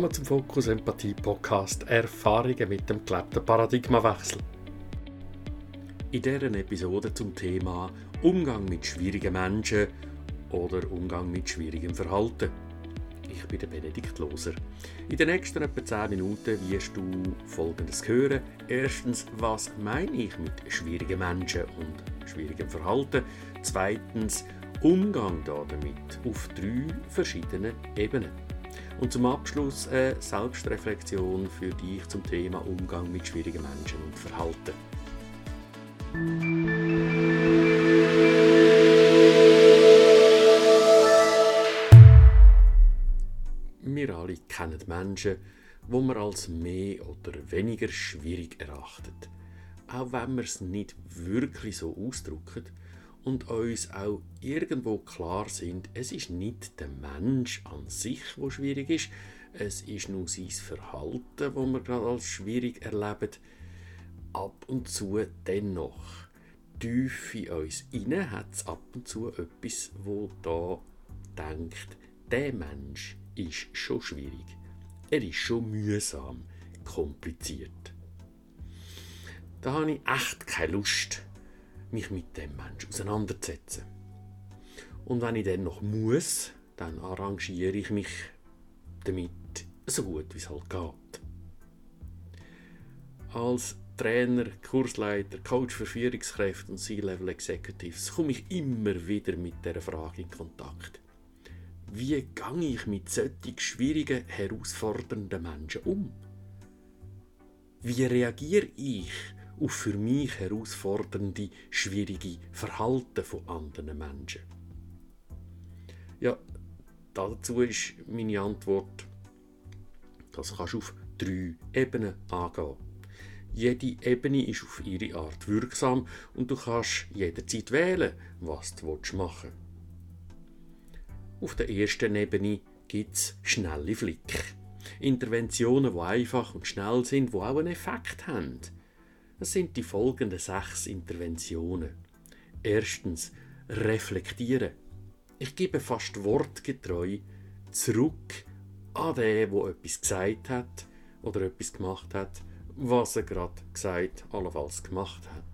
Willkommen zum Fokus Empathie Podcast Erfahrungen mit dem gelebten Paradigmawechsel. In dieser Episode zum Thema Umgang mit schwierigen Menschen oder Umgang mit schwierigem Verhalten. Ich bin der Benedikt Loser. In den nächsten etwa 10 Minuten wirst du Folgendes hören. Erstens, was meine ich mit schwierigen Menschen und schwierigem Verhalten? Zweitens, Umgang damit auf drei verschiedenen Ebenen. Und zum Abschluss eine Selbstreflexion für dich zum Thema Umgang mit schwierigen Menschen und Verhalten. Wir alle kennen Menschen, wo wir als mehr oder weniger schwierig erachten. Auch wenn wir es nicht wirklich so ausdrücken und uns auch irgendwo klar sind, es ist nicht der Mensch an sich, wo schwierig ist, es ist nur sein Verhalten, wo wir gerade als schwierig erleben. Ab und zu dennoch, tief in uns inne hat es ab und zu etwas, wo da denkt, der Mensch ist schon schwierig. Er ist schon mühsam, kompliziert. Da habe ich echt keine Lust, mich mit dem Menschen auseinanderzusetzen. Und wenn ich dann noch muss, dann arrangiere ich mich damit so gut wie es halt geht. Als Trainer, Kursleiter, Coach für Führungskräfte und C-Level Executives komme ich immer wieder mit der Frage in Kontakt. Wie gehe ich mit solchen schwierigen, herausfordernden Menschen um? Wie reagiere ich auf für mich herausfordernde, schwierige Verhalten von anderen Menschen? Ja, dazu ist meine Antwort, das kannst du auf drei Ebenen angehen. Jede Ebene ist auf ihre Art wirksam und du kannst jederzeit wählen, was du machen willst. Auf der ersten Ebene gibt es schnelle Flick. Interventionen, die einfach und schnell sind, die auch einen Effekt haben. Das sind die folgenden sechs Interventionen. Erstens, reflektieren. Ich gebe fast wortgetreu zurück an den, der etwas gesagt hat oder etwas gemacht hat, was er gerade gesagt, allenfalls gemacht hat.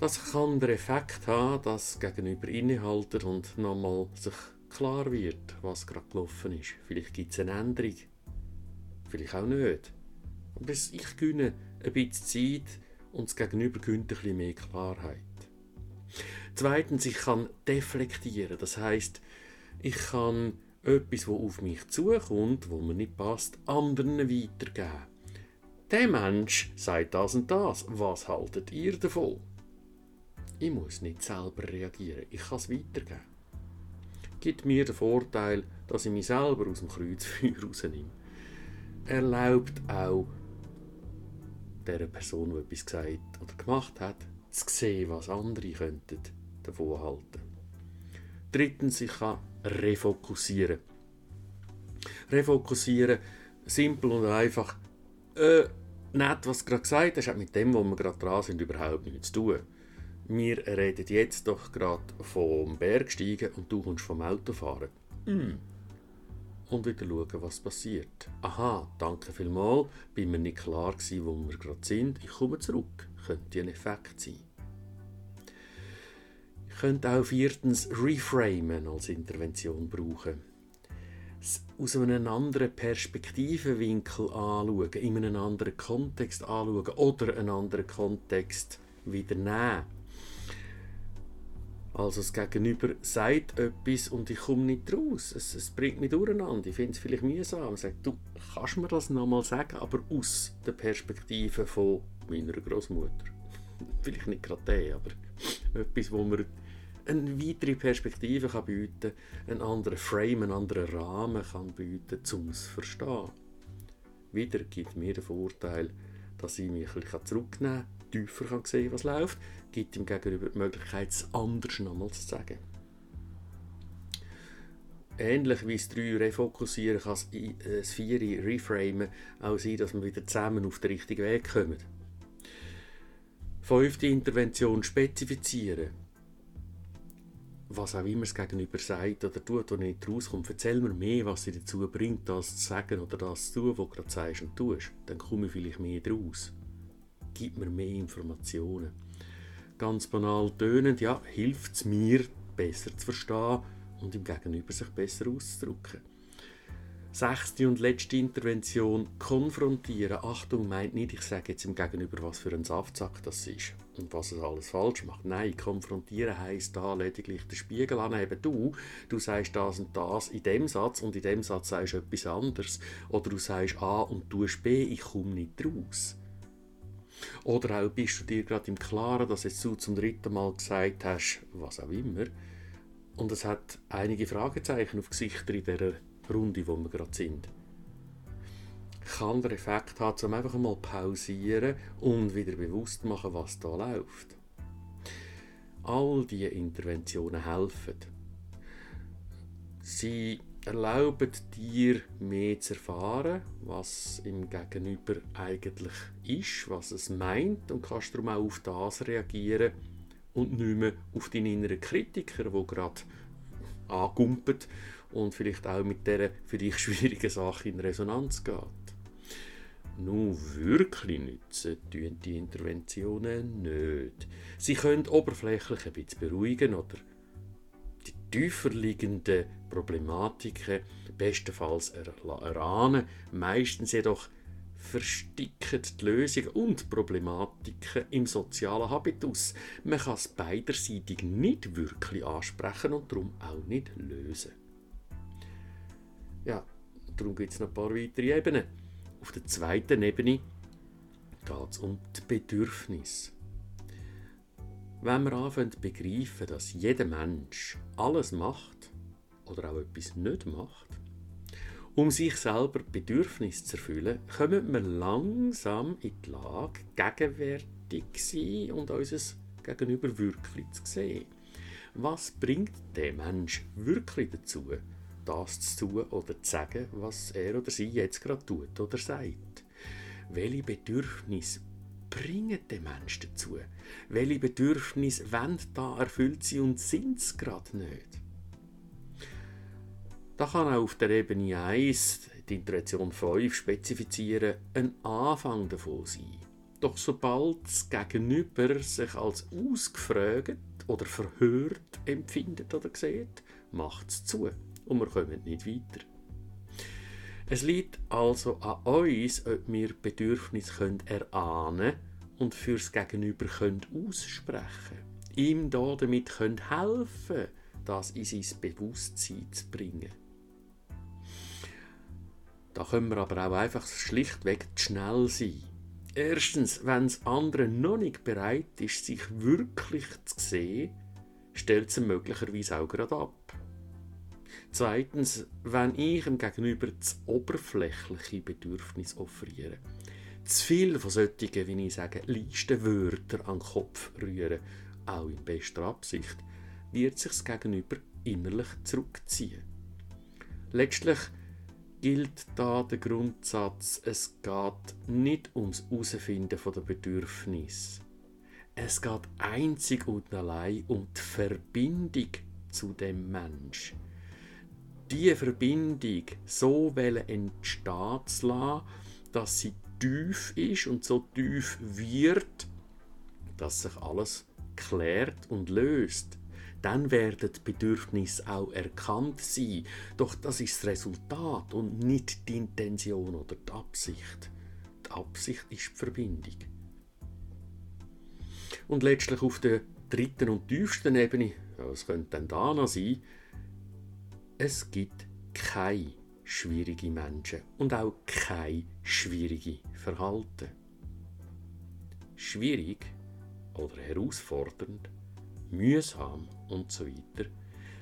Das kann den Effekt haben, dass gegenüber innehalter und nochmal sich klar wird, was gerade gelaufen ist. Vielleicht gibt es eine Änderung, vielleicht auch nicht. Aber ich gönne ein bisschen Zeit und das Gegenüber gönnt ein bisschen mehr Klarheit. Zweitens, ich kann deflektieren. Das heißt, ich kann etwas, was auf mich zukommt, wo mir nicht passt, anderen weitergeben. Der Mensch sagt das und das. Was haltet ihr davon? Ich muss nicht selber reagieren. Ich kann es weitergeben. Gibt mir den Vorteil, dass ich mich selber aus dem Kreuzfeuer rausnehme. Erlaubt auch der Person, die etwas gesagt oder gemacht hat, zu sehen, was andere könnten davon halten. Drittens, ich kann refokussieren. Refokussieren, simpel und einfach. Äh, nicht, was du gerade gesagt hast, hat mit dem, wo wir gerade dran sind, überhaupt nichts zu tun. Wir reden jetzt doch gerade vom Bergsteigen und du kommst vom Autofahren. Mm. Und wieder schauen, was passiert. Aha, danke vielmals, bin mir nicht klar gewesen, wo wir gerade sind. Ich komme zurück. Könnte ein Effekt sein. Ich könnte auch viertens Reframen als Intervention brauchen. Aus einem anderen Perspektivenwinkel anschauen, in einem anderen Kontext anschauen oder einen anderen Kontext wieder nehmen. Also das Gegenüber sagt etwas und ich komme nicht raus. Es, es bringt mich durcheinander. Ich finde es vielleicht mühsam. Ich sage, du kannst mir das nochmal sagen, aber aus der Perspektive von meiner Großmutter. vielleicht nicht gerade der, aber etwas, wo mir eine weitere Perspektive kann bieten einen anderen Frame, einen anderen Rahmen kann bieten, um es zu verstehen. Wieder gibt mir den Vorteil, dass ich mich ein zurücknehmen kann, tiefer kann sehen was läuft, gibt ihm gegenüber die Möglichkeit, es anders nochmal zu sagen. Ähnlich wie das 3 refokussieren kann das 4 reframen auch sein, dass wir wieder zusammen auf den richtigen Weg kommen. Fünfte Intervention spezifizieren was auch immer es gegenüber sagt oder tut, wo nicht rauskommt, erzähl mir mehr, was sie dazu bringt, das zu sagen oder das zu tun, was du gerade sagst und tust. Dann komme ich vielleicht mehr draus. Gib mir mehr Informationen. Ganz banal tönend, ja, hilft es mir, besser zu verstehen und im Gegenüber sich besser auszudrücken. Sechste und letzte Intervention, konfrontieren. Achtung, meint nicht, ich sage jetzt im Gegenüber, was für ein Saftsack das ist und was es alles falsch macht. Nein, konfrontieren heisst da lediglich den Spiegel anheben. Du, du sagst das und das in dem Satz und in dem Satz sagst du etwas anderes. Oder du sagst A und du B, ich komme nicht raus. Oder auch bist du dir gerade im Klaren, dass jetzt du zum dritten Mal gesagt hast, was auch immer, und es hat einige Fragezeichen auf Gesichter in dieser Runde, wo wir gerade sind. Kann der Effekt haben, um einfach mal pausieren und wieder bewusst machen, was da läuft. All diese Interventionen helfen. Sie erlauben dir mehr zu erfahren, was im Gegenüber eigentlich ist, was es meint und kannst darum auch auf das reagieren und nicht mehr auf deinen inneren Kritiker, der gerade angumpelt und vielleicht auch mit dieser für dich schwierigen Sache in Resonanz geht. Nun wirklich nützen tun die Interventionen nicht. Sie können oberflächlich ein bisschen beruhigen oder die tiefer liegenden Problematiken bestenfalls erahnen, meistens jedoch versticken die Lösungen und Problematiken im sozialen Habitus. Man kann es beiderseitig nicht wirklich ansprechen und darum auch nicht lösen. Ja, darum gibt es noch ein paar weitere Ebenen. Auf der zweiten Ebene geht es um die Bedürfnisse. Wenn wir anfangen zu begreifen, dass jeder Mensch alles macht oder auch etwas nicht macht, um sich selber Bedürfnisse zu erfüllen, kommen wir langsam in die Lage, gegenwärtig zu sein und unser Gegenüber wirklich zu sehen. Was bringt der Mensch wirklich dazu, das zu tun oder zu sagen, was er oder sie jetzt gerade tut oder sagt? Welche Bedürfnisse bringen den Menschen dazu? Welche Bedürfnisse wollen da erfüllt sein und sind es gerade nicht? Da kann auch auf der Ebene 1, die Intervention 5, spezifizieren, ein Anfang davon sein. Doch sobald das Gegenüber sich als ausgefragt oder verhört empfindet oder sieht, macht es zu und wir kommen nicht weiter. Es liegt also an uns, ob wir Bedürfnisse erahnen können und fürs Gegenüber können aussprechen ihm damit können helfen das in sein Bewusstsein zu bringen. Da können wir aber auch einfach schlichtweg zu schnell sein. Erstens, wenn das andere noch nicht bereit ist, sich wirklich zu sehen, stellt es möglicherweise auch gerade ab. Zweitens, wenn ich dem Gegenüber das oberflächliche Bedürfnis offeriere, zu viel von solchen, wie ich sage, Listenwörter an den Kopf rühren, auch in bester Absicht, wird sich das Gegenüber innerlich zurückziehen. Letztlich gilt da der Grundsatz, es geht nicht ums Herausfinden der Bedürfnisse. Es geht einzig und allein um die Verbindung zu dem Mensch diese Verbindung so entstehen zu lassen, dass sie tief ist und so tief wird, dass sich alles klärt und löst. Dann werden die Bedürfnisse auch erkannt sein. Doch das ist das Resultat und nicht die Intention oder die Absicht. Die Absicht ist die Verbindung. Und letztlich auf der dritten und tiefsten Ebene, was könnte denn da noch sein, es gibt keine schwierigen Menschen und auch kein schwierige Verhalten. Schwierig oder herausfordernd, mühsam und so weiter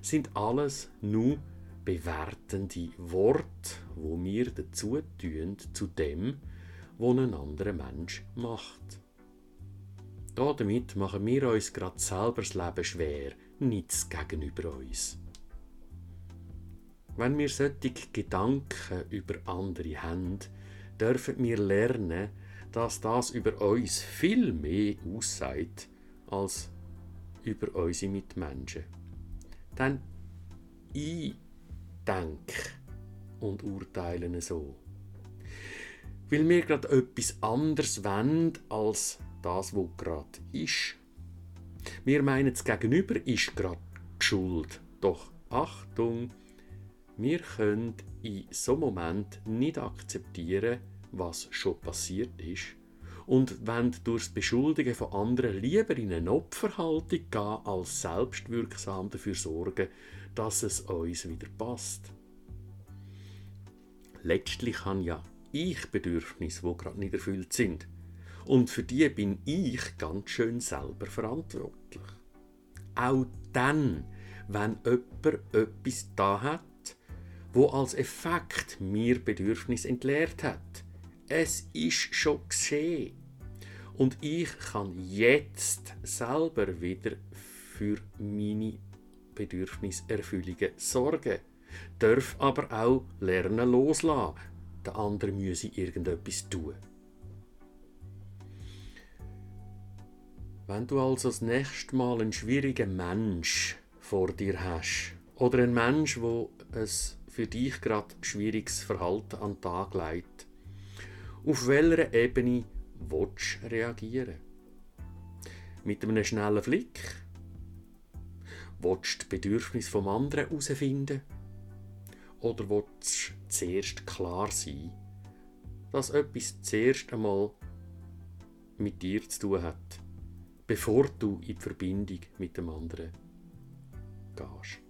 sind alles nur bewertende Worte, wo wir dazu tun zu dem, was ein anderer Mensch macht. Damit machen wir uns gerade selber das Leben schwer, nichts gegenüber uns. Wenn wir solche Gedanken über andere haben, dürfen wir lernen, dass das über uns viel mehr aussagt als über unsere Mitmenschen. dann ich denke und urteile so. Weil wir gerade etwas anderes wollen als das, was gerade ist. Wir meinen, das Gegenüber ist gerade schuld. Doch Achtung, wir können in so einem Moment nicht akzeptieren, was schon passiert ist und wollen durch das Beschuldigen von anderen lieber in eine Opferhaltung gehen, als selbstwirksam dafür sorgen, dass es uns wieder passt. Letztlich habe ja ich Bedürfnisse, die gerade nicht erfüllt sind. Und für die bin ich ganz schön selber verantwortlich. Auch dann, wenn jemand etwas da hat, wo als Effekt mir Bedürfnis entleert hat. Es ist schon geschehen. Und ich kann jetzt selber wieder für meine Bedürfniserfüllungen sorgen. Darf aber auch lernen loslassen. Der andere müsse irgendetwas tun. Wenn du also das nächste Mal einen schwierigen Mensch vor dir hast oder einen Mensch, wo es für dich gerade schwieriges Verhalten an den Tag legt, auf welcher Ebene willst du reagieren? Mit einem schnellen Blick? Willst du die Bedürfnisse vom anderen herausfinden? Oder willst du zuerst klar sein, dass etwas zuerst einmal mit dir zu tun hat? bevor du in die Verbindung mit dem anderen gehst.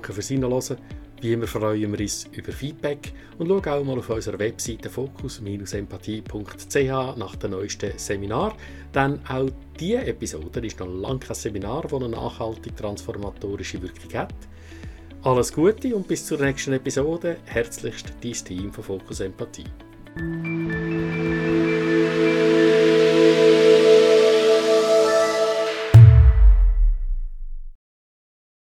Danke fürs Hinhören. Wie immer freuen wir uns über Feedback und schau auch mal auf unserer Webseite fokus-empathie.ch nach dem neuesten Seminar. Denn auch diese Episode ist noch lange kein Seminar, das eine nachhaltig transformatorische Wirkung hat. Alles Gute und bis zur nächsten Episode. Herzlichst dein Team von Fokus Empathie.